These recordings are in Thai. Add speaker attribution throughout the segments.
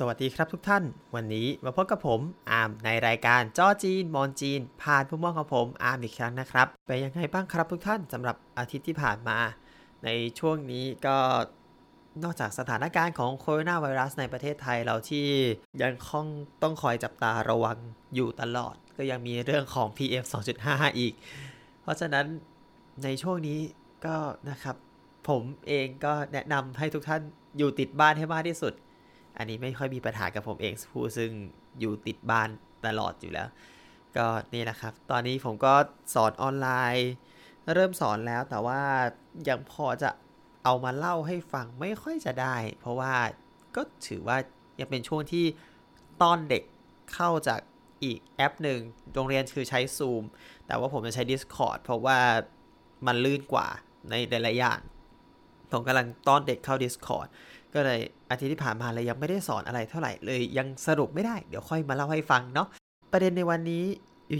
Speaker 1: สวัสดีครับทุกท่าน วันนี้มาพบกับผมอาร์มในรายการจ้อจีนมอนจีน ผ่านผู้มองของผมอาร์มอีกครั้งนะครับเป็นยังไงบ้างครับทุกท่านสำหรับอาทิตย์ที่ผ่านมา ในช่วงนี้ก็นอกจากสถานการณ์ของโคโรนาไวรัสในประเทศไทยเราที่ยังคงต้องคอยจับตาระวังอยู่ตลอด ก็ยังมีเรื่องของ PM 2.5 อีก เพราะฉะนั้นในช่วงนี้ก็นะครับ ผมเองก็แนะนำให้ทุกท่านอยู่ติดบ้านให้มากที่สุด อันนี้ไม่ค่อยมีปัญหากับผมเองผู้ซึ่งอยู่ติดบ้านตลอดอยู่แล้ว ก็นี่แหละครับ ตอนนี้ผมก็สอนออนไลน์ เริ่มสอนแล้วแต่ว่ายังพอจะเอามาเล่าให้ฟังไม่ค่อยจะได้ เพราะว่าก็ถือว่ายังเป็นช่วงที่ต้อนเด็กเข้าจากอีกแอปหนึ่งโรงเรียนคือใช้ Zoom แต่ว่าผมจะใช้ Discord เพราะว่ามันลื่นกว่าในแต่ละอย่างผมกำลังต้อนเด็กเข้า Discord ก็เลยอาทิตย์ที่ผ่านมาเลยยังไม่ได้สอนอะไรเท่าไหร่เลยยังสรุปไม่ได้ เดี๋ยวค่อยมาเล่าให้ฟังเนาะประเด็นในวันนี้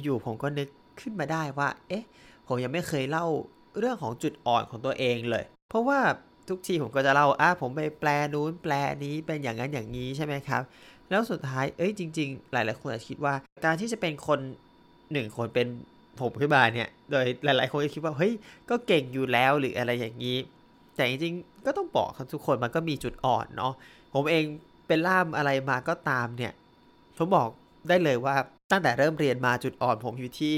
Speaker 1: อยู่ๆผมก็นึกขึ้นมาได้ว่า เอ๊ะ ผมยังไม่เคยเล่าเรื่องของจุดอ่อนของตัวเองเลย เพราะว่าทุกทีผมก็จะเล่าอะผมไปแปลนู้นแปลนี้เป็นอย่างนั้นอย่างนี้ใช่ไหมครับ แล้วสุดท้ายเอ้ยจริง ๆ หลายๆคนอาจจะคิดว่า การที่จะเป็นคนหนึ่งคนเป็นผมขึ้นมาเนี่ย โดยหลาย ๆ คนก็คิดว่าเฮ้ยก็เก่งอยู่แล้วหรืออะไรอย่างนี้ แต่จริงๆก็ต้องบอกทุกคนมันก็มีจุดอ่อนเนาะผมเองเป็นล่ามอะไรมาก็ตามเนี่ยผมบอกได้เลยว่าตั้งแต่เริ่มเรียนมาจุดอ่อนผมอยู่ที่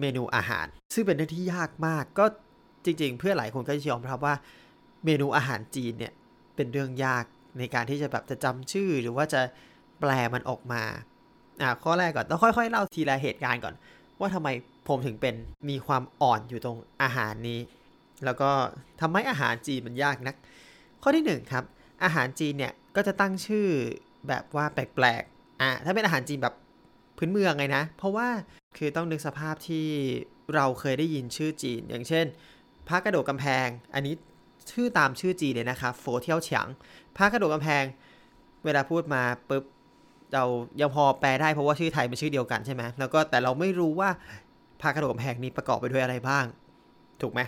Speaker 1: เมนูอาหาร ซึ่งเป็นเรื่องที่ยากมากก็จริง ๆ เพื่อหลายคนก็จะยอมรับว่าเมนูอาหารจีนเนี่ยเป็นเรื่องยากในการที่จะแบบจะจำชื่อหรือว่าจะแปลมันออกมาอ่าข้อแรกก่อนต้องค่อย ๆ เล่าทีละเหตุการณ์ก่อน ว่าทำไมผมถึงเป็นมีความอ่อนอยู่ตรงอาหารนี้ แล้วก็ทำให้อาหารจีนมันยากนัก ข้อที่ 1 ครับ อาหารจีนเนี่ยก็จะตั้งชื่อแบบว่าแปลกๆอ่าถ้าเป็นอาหารจีนแบบพื้นเมืองไงนะ เพราะว่าคือต้องนึกสภาพที่เราเคยได้ยินชื่อจีน อย่างเช่นพระกระโดดกำแพง อันนี้ชื่อตามชื่อจีนเลยนะครับโฟเที่ยวเฉียงพระกระโดดกำแพง เวลาพูดมาปุ๊บเรายังพอแปลได้เพราะว่าชื่อไทยเป็นชื่อเดียวกันใช่ไหมแล้วก็แต่เราไม่รู้ว่าพระกระโดดกำแพงนี้ประกอบไปด้วยอะไรบ้าง ถูกไหม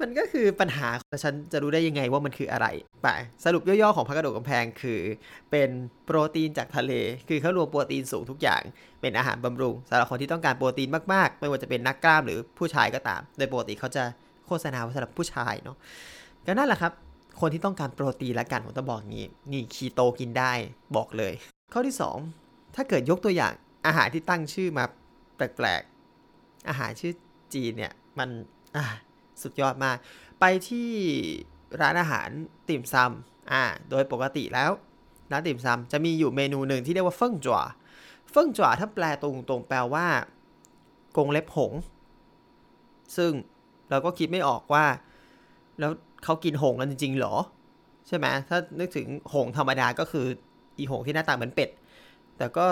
Speaker 1: มันก็คือปัญหาฉันจะรู้ได้ยังไงว่ามันคืออะไร ไป สรุปย่อๆของพระกระโดดกำแพงคือ เป็นโปรตีนจากทะเล คือเขารวมโปรตีนสูงทุกอย่าง เป็นอาหารบำรุงสำหรับคนที่ต้องการโปรตีนมากๆ ไม่ว่าจะเป็นนักกล้ามหรือผู้ชายก็ตาม โดยปกติเขาจะโฆษณาว่าสำหรับผู้ชายเนาะ ก็นั่นแหละครับ คนที่ต้องการโปรตีนละกันผมต้องบอกงี้ นี่คีโตกินได้บอกเลย ข้อที่ 2 ถ้าเกิดยกตัวอย่างอาหารที่ตั้งชื่อมาแปลกๆ อาหารชื่อจีนเนี่ย มันอ่าสุดยอดมาก ไปที่ร้านอาหารติ่มซำอ่าโดยปกติแล้วร้านติ่มซำจะมีอยู่เมนูหนึ่งที่เรียกว่าเฟิ่งจั่วเฟิ่งจั่วถ้าแปลตรงๆแปลว่ากงเล็บหง ซึ่งเราก็คิดไม่ออกว่า แล้วเขากินหงกันจริงๆหรอ ใช่ไหมถ้านึกถึงหงธรรมดาก็คืออีหงที่หน้าตาเหมือนเป็ด แต่ก็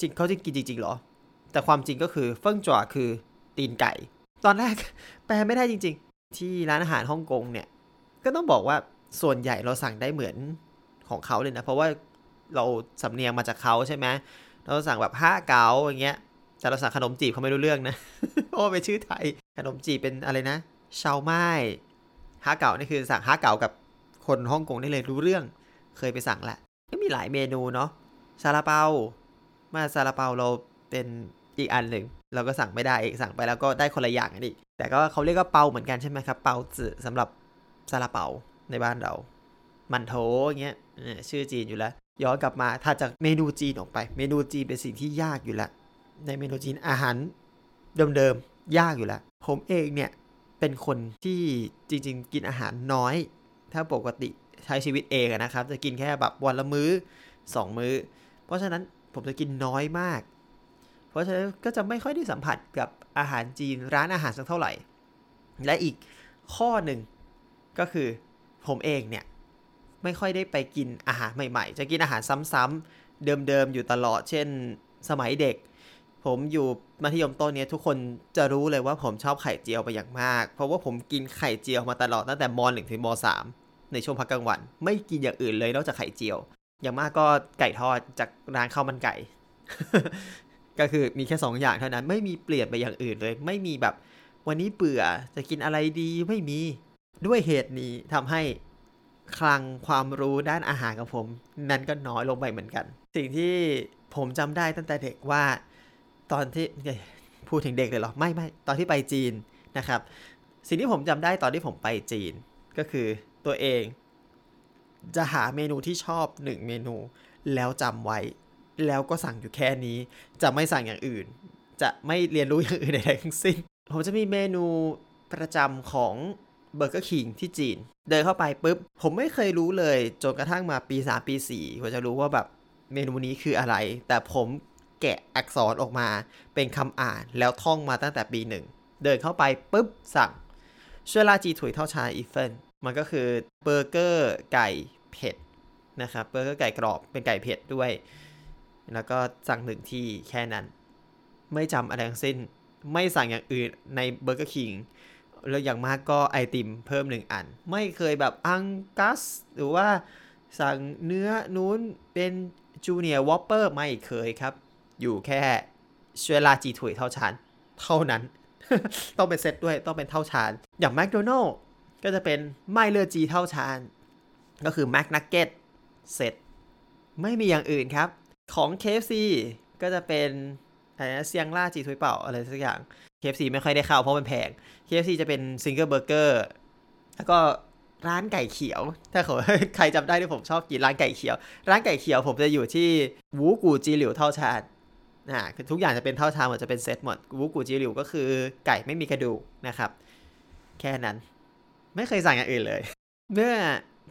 Speaker 1: จริงเขาจะกินจริงๆหรอ แต่ความจริงก็คือเฟิ่งจั่วคือตีนไก่ ตอนแรกแปลไม่ได้จริง ๆ ที่ร้านอาหารฮ่องกงเนี่ย ก็ต้องบอกว่าส่วนใหญ่เราสั่งได้เหมือนของเขาเลยนะ เพราะว่าเราสำเนียงมาจากเขาใช่ไหมเราสั่งแบบห้าเก๋าอย่างเงี้ย แต่เราสั่งขนมจีบเขาไม่รู้เรื่องนะเพราะว่าเป็นชื่อไทย ขนมจีบเป็นอะไรนะชาวไม้ฮาเก๋านี่คือสั่งฮาเก๋ากับคนฮ่องกงได้เลยรู้เรื่อง เคยไปสั่งแหละก็มีหลายเมนูเนาะซาลาเปามาซาลาเปาเราเป็น อีกอันหนึ่งเราก็สั่งไม่ได้อีกสั่งไปแล้วก็ได้คนละอย่างกันอีกแต่ก็เขาเรียกว่าเปาเหมือนกันใช่ไหมครับเปาจืสำหรับซาลาเปาในบ้านเรา มันโถอย่างเงี้ยชื่อจีนอยู่แล้ว ย้อนกลับมาถ้าจากเมนูจีนออกไป เมนูจีนเป็นสิ่งที่ยากอยู่แล้ว ในเมนูจีนอาหารเดิมๆยากอยู่แล้ว ผมเองเนี่ยเป็นคนที่จริง ๆ กินอาหารน้อย ถ้าปกติใช้ชีวิตเองนะครับ จะกินแค่แบบวันละมื้อ 2 มื้อ เพราะฉะนั้นผมจะกินน้อยมาก ราะฉะนั้นก็จะไม่ค่อยได้สัมผัสกับอาหารจีนร้านอาหารสักเท่าไหร่ และอีกข้อหนึ่งก็คือผมเองเนี่ยไม่ค่อยได้ไปกินอาหารใหม่ๆ จะกินอาหารซ้ำๆเดิมๆอยู่ตลอด เช่น สมัยเด็ก ผมอยู่มัธยมต้นเนี้ยทุกคนจะรู้เลยว่าผมชอบไข่เจียวไปอย่างมาก เพราะว่าผมกินไข่เจียวมาตลอดตั้งแต่ม .1 ถึงม .3 ในช่วงพักกลางวัน ไม่กินอย่างอื่นเลยนอกจากไข่เจียว อย่างมากก็ไก่ทอดจากร้านข้าวมันไก่ ก็คือมีแค่ 2 อย่างเท่านั้น ไม่มีเปลี่ยนไปอย่างอื่นเลย ไม่มีแบบวันนี้เบื่อจะกินอะไรดีไม่มีด้วยเหตุนี้ทำให้คลังความรู้ด้านอาหารกับผม นั้นก็น้อยลงไปเหมือนกัน สิ่งที่ผมจำได้ตั้งแต่เด็กว่า ตอนที่พูดถึงเด็กเลยเหรอไม่ไม่ตอนที่ไปจีนนะครับ สิ่งที่ผมจำได้ตอนที่ผมไปจีน ก็คือตัวเอง จะหาเมนูที่ชอบหนึ่งเมนู แล้วจำไว้ แล้วก็สั่งอยู่แค่นี้ จะไม่สั่งอย่างอื่น จะไม่เรียนรู้อย่างอื่นใดๆทั้งสิ้น ผมจะมีเมนูประจำของเบอร์เกอร์คิงที่จีน เดินเข้าไปปุ๊บ ผมไม่เคยรู้เลยจนกระทั่งมาปี 3 ปี4ผมจะรู้ว่าแบบเมนูนี้คืออะไร แต่ผมแกะอักษรออกมาเป็นคำอ่านแล้วท่องมาตั้งแต่ปีหนึ่ง เดินเข้าไปปุ๊บสั่ง香辣鸡腿套餐一份มันก็คือเบอร์เกอร์ไก่เผ็ดนะครับเบอร์เกอร์ไก่กรอบเป็นไก่เผ็ดด้วย แล้วก็สั่งหนึ่งที่แค่นั้น ไม่จำอะไรทั้งสิ้น ไม่สั่งอย่างอื่นใน Burger King แล้วอย่างมากก็ไอติมเพิ่มหนึ่งอัน ไม่เคยแบบ Angus หรือว่าสั่งเนื้อนู้นเป็น Junior Whopper ไม่เคยครับ อยู่แค่香辣鸡腿套餐เท่านั้น ต้องเป็นเซตด้วยต้องเป็น 套餐อย่างแมคโดนัลล์ก็จะเป็น麦乐鸡套餐ก็คือ McNugget เซตไม่มีอย่างอื่นครับ ของ KFC ก็จะเป็นอะไรนะ香辣鸡腿堡อะไรสักอย่าง KFC ไม่ค่อยได้เข้าเพราะมันแพง KFC จะเป็น Zinger เบอร์เกอร์แล้วก็ร้านไก่เขียว ถ้าเขาใครจำได้ที่ผมชอบกินร้านไก่เขียว ร้านไก่เขียวผมจะอยู่ที่วูกูจีหลิวเท่าชาญนะคือทุกอย่างจะเป็นเท่าชาญหมดจะเป็นเซตหมดวูกูจีหลิวก็คือไก่ไม่มีกระดูกนะครับ แค่นั้น ไม่เคยสั่งอย่างอื่นเลย เมื่อ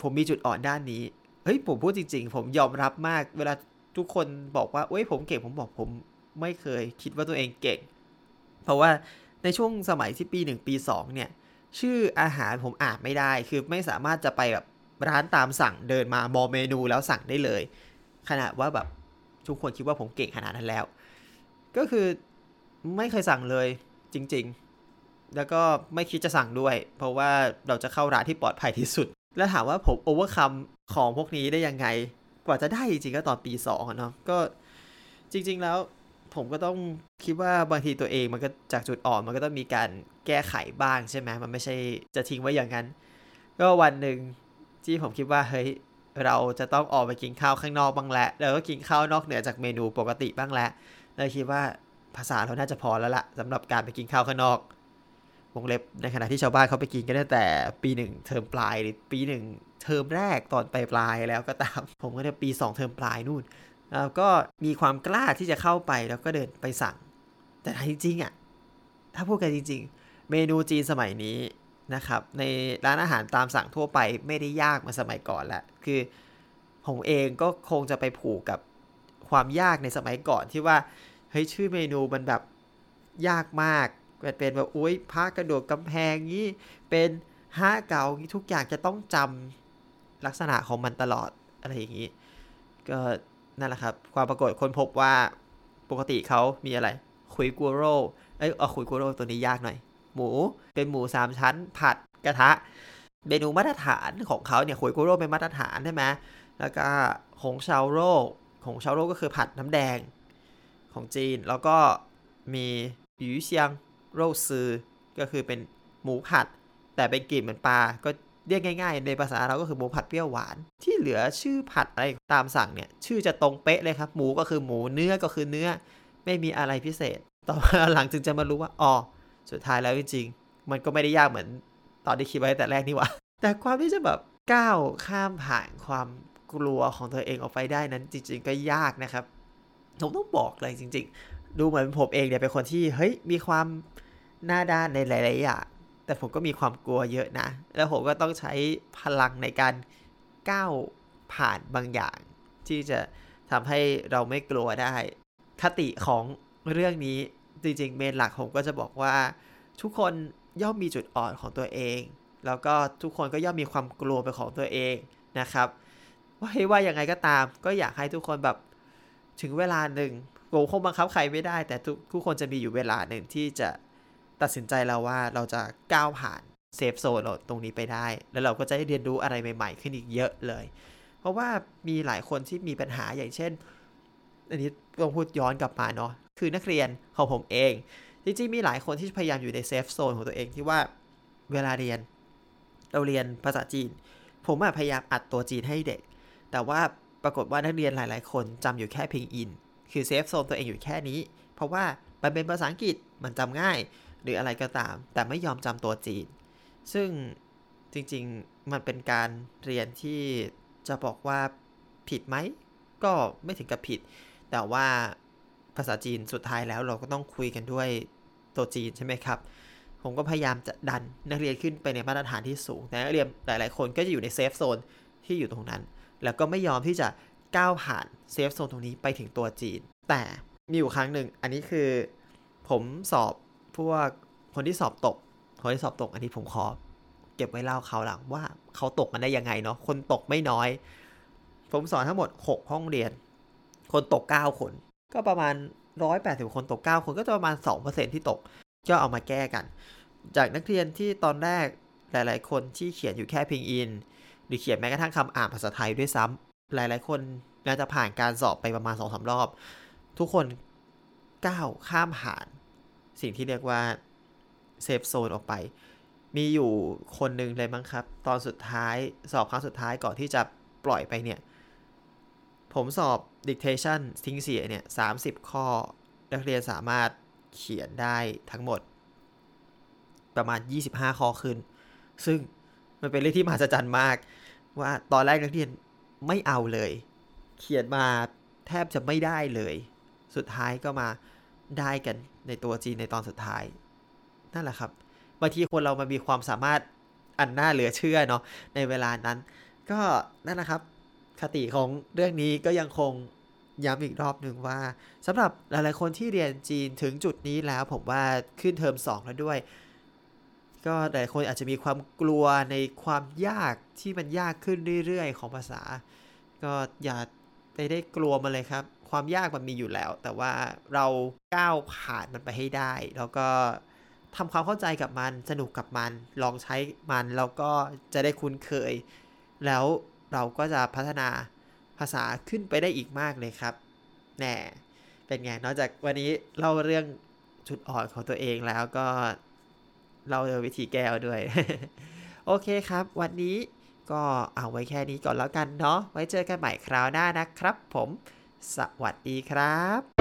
Speaker 1: ผมมีจุดอ่อนด้านนี้ เฮ้ยผมพูดจริง ๆ ผมยอมรับมากเวลา ทุกคนบอกว่าเอ้ยผมเก่งผมบอกผมไม่เคยคิดว่าตัวเองเก่ง เพราะว่าในช่วงสมัยที่ปี 1 ปี 2 เนี่ย ชื่ออาหารผมอ่านไม่ได้ คือไม่สามารถจะไปแบบร้านตามสั่งเดินมามองเมนูแล้วสั่งได้เลยขนาดว่าแบบทุกคนคิดว่าผมเก่งขนาดนั้นแล้ว ก็คือไม่เคยสั่งเลยจริง ๆ แล้วก็ไม่คิดจะสั่งด้วย เพราะว่าเราจะเข้าร้านที่ปลอดภัยที่สุด แล้วถามว่าผมโอเวอร์คัมของพวกนี้ได้ยังไง กว่าจะได้จริงๆก็ตอนปี2เนาะก็จริง ๆแล้วผมก็ต้องคิดว่าบางทีตัวเองมันก็จากจุดอ่อนมันก็ต้องมีการแก้ไขบ้างใช่ไหมมันไม่ใช่จะทิ้งไว้อย่างนั้น ก็วันหนึ่งที่ผมคิดว่าเฮ้ยเราจะต้องออกไปกินข้าวข้างนอกบ้างแหล้วแล้วก็กินข้าวนอกเหนือจากเมนูปกติบ้างแหล้วเลยคิดว่าภาษาเราน่าจะพอแล้วละสำหรับการไปกินข้าวข้างนอก วงเล็บในขณะที่ชาวบ้านเขาไปกินกันตั้งแต่ปีหนึ่งเทอมปลายหรือปีหนึ่งเทอมแรกตอนปลายปลายแล้วก็ตาม ผมก็เนี่ยปีสองเทอมปลายนู่นแล้วก็มีความกล้าที่จะเข้าไปแล้วก็เดินไปสั่ง แต่จริงๆอะถ้าพูดกันจริง ๆ เมนูจีนสมัยนี้นะครับ ในร้านอาหารตามสั่งทั่วไปไม่ได้ยากมือนสมัยก่อนละคือผมเองก็คงจะไปผูกกับความยากในสมัยก่อนที่ว่าเฮ้ยชื่อเมนูมันแบบยากมาก เป็นแบบอุ้ยพากระโดดกำแพงนี้เป็นห้าเก่าทุกอย่างจะต้องจำลักษณะของมันตลอดอะไรอย่างนี้ ก็นั่นแหละครับ ความปรากฏคนพบว่าปกติเขามีอะไร คุยกัวโรเอ้ยเอาคุยกัวโรตัวนี้ยากหน่อย หมูเป็นหมูสามชั้น ผัดกระทะเมนูมาตรฐานของเขาเนี่ยคุยกัวโรเป็นมาตรฐานใช่ไหมแล้วก็หงชาโร่หงชาโร่ก็คือผัดน้ำแดงของจีน แล้วก็มีหยูเซียง โรซือก็คือเป็นหมูผัด แต่เป็นกลิ่นเหมือนปลาก็เรียกง่าย ๆ ในภาษาเราก็คือหมูผัดเปรี้ยวหวาน ที่เหลือชื่อผัดอะไรตามสั่งเนี่ย ชื่อจะตรงเป๊ะเลยครับ หมูก็คือหมูเนื้อก็คือเนื้อ ไม่มีอะไรพิเศษ ต่อมาหลังจึงจะมารู้ว่าอ๋อสุดท้ายแล้วจริงๆมันก็ไม่ได้ยากเหมือนตอนที่คิดไว้แต่แรกนี่หว่า แต่ความที่จะแบบก้าวข้ามผ่านความกลัวของตัวเองออกไปได้นั้น จริง ๆ ก็ยากนะครับผมต้องบอกเลยจริง ๆ ดูเหมือนผมเองเนี่ยเป็นคนที่เฮ้ยมีความ หน้าด้านในหลายๆอย่างแต่ผมก็มีความกลัวเยอะนะ แล้วผมก็ต้องใช้พลังในการก้าวผ่านบางอย่าง ที่จะทำให้เราไม่กลัวได้ คติของเรื่องนี้จริงๆ เมนหลักผมก็จะบอกว่า ทุกคนย่อมมีจุดอ่อนของตัวเอง แล้วก็ทุกคนก็ย่อมมีความกลัวเป็นของตัวเองนะครับว่าให้ว่ายังไงก็ตาม ก็อยากให้ทุกคนแบบถึงเวลาหนึ่งก็คงบังคับใครไม่ได้ แต่ทุกทุกคนจะมีอยู่เวลาหนึ่งที่จะ ตัดสินใจแล้วว่าเราจะก้าวผ่าน safe zone เราตรงนี้ไปได้ แล้วเราก็จะได้เรียนรู้อะไรใหม่ ๆ ขึ้นอีกเยอะเลย เพราะว่ามีหลายคนที่มีปัญหาอย่างเช่น อันนี้ต้องพูดย้อนกลับมาเนาะคือนักเรียนของผมเอง จริงๆมีหลายคนที่พยายามอยู่ใน safe zone ของตัวเองที่ว่าเวลาเรียน เราเรียนภาษาจีน ผมพยายามอัดตัวจีนให้เด็ก แต่ว่าปรากฏว่านักเรียนหลาย ๆ คนจำอยู่แค่พินอิน คือ safe zone ตัวเองอยู่แค่นี้ เพราะว่ามันเป็นภาษาอังกฤษมันจำง่าย หรืออะไรก็ตาม แต่ไม่ยอมจำตัวจีน ซึ่งจริงๆมันเป็นการเรียนที่จะบอกว่าผิดไหม ก็ไม่ถึงกับผิด แต่ว่าภาษาจีนสุดท้ายแล้วเราก็ต้องคุยกันด้วยตัวจีนใช่ไหมครับ ผมก็พยายามจะดันนักเรียนขึ้นไปในมาตรฐานที่สูง แต่นักเรียนหลาย ๆ คนก็จะอยู่ใน safe zoneที่อยู่ตรงนั้น แล้วก็ไม่ยอมที่จะก้าวผ่านเซฟโซนตรงนี้ไปถึงตัวจีน แต่มีอยู่ครั้งหนึ่ง อันนี้คือผมสอบ พวกคนที่สอบตก คนที่สอบตกอันนี้ผมขอ เก็บไว้เล่าเขาหลังว่าเขาตกกันได้ยังไงเนาะ คนตกไม่น้อย ผมสอนทั้งหมด 6 ห้องเรียน คนตก 9 คน ก็ประมาณ 180 คนตก 9 คนก็จะประมาณ 2%ที่ตก ก็เอามาแก้กัน จากนักเรียนที่ตอนแรกหลาย ๆ คนที่เขียนอยู่แค่พิงอิน หรือเขียนแม้กระทั่งคำอ่านภาษาไทยด้วยซ้ำหลาย ๆ คนน่าจะผ่านการสอบไปประมาณ2อสารอบ ทุกคนก้าวข้ามผ่าน สิ่งที่เรียกว่าเซฟโซนออกไป มีอยู่คนหนึ่งเลยมั้งครับ ตอนสุดท้ายสอบครั้งสุดท้ายก่อนที่จะปล่อยไปเนี่ย ผมสอบ dictation ทิ้งเสียเนี่ย30ข้อ นักเรียนสามารถเขียนได้ทั้งหมด ประมาณ 25 ข้อขึ้น ซึ่งมันเป็นเรื่องที่มหัศจรรย์มาก ว่าตอนแรกนักเรียนไม่เอาเลย เขียนมาแทบจะไม่ได้เลย สุดท้ายก็มา ได้กันในตัวจีนในตอนสุดท้าย นั่นแหละครับบางทีคนเรามันมีความสามารถอันน่าเหลือเชื่อเนาะในเวลานั้น ก็นั่นแหละครับ คติของเรื่องนี้ก็ยังคงย้ำอีกรอบหนึ่งว่าสำหรับหลายๆคนที่เรียนจีนถึงจุดนี้แล้ว ผมว่าขึ้นเทอม 2 แล้วด้วย ก็หลายคนอาจจะมีความกลัวในความยากที่มันยากขึ้นเรื่อยๆ ของภาษา ก็อย่าไปได้กลัวมันเลยครับ ความยากมันมีอยู่แล้ว แต่ว่าเราก้าวผ่านมันไปให้ได้ แล้วก็ทำความเข้าใจกับมัน สนุกกับมัน ลองใช้มัน แล้วก็จะได้คุ้นเคย แล้วเราก็จะพัฒนาภาษาขึ้นไปได้อีกมากเลยครับ แน่ เป็นไง นอกจากวันนี้เล่าเรื่องจุดอ่อนของตัวเองแล้วก็เล่าวิธีแก้ด้วย โอเคครับ วันนี้ก็เอาไว้แค่นี้ก่อนแล้วกันเนาะ ไว้เจอกันใหม่คราวหน้านะครับผม สวัสดีครับ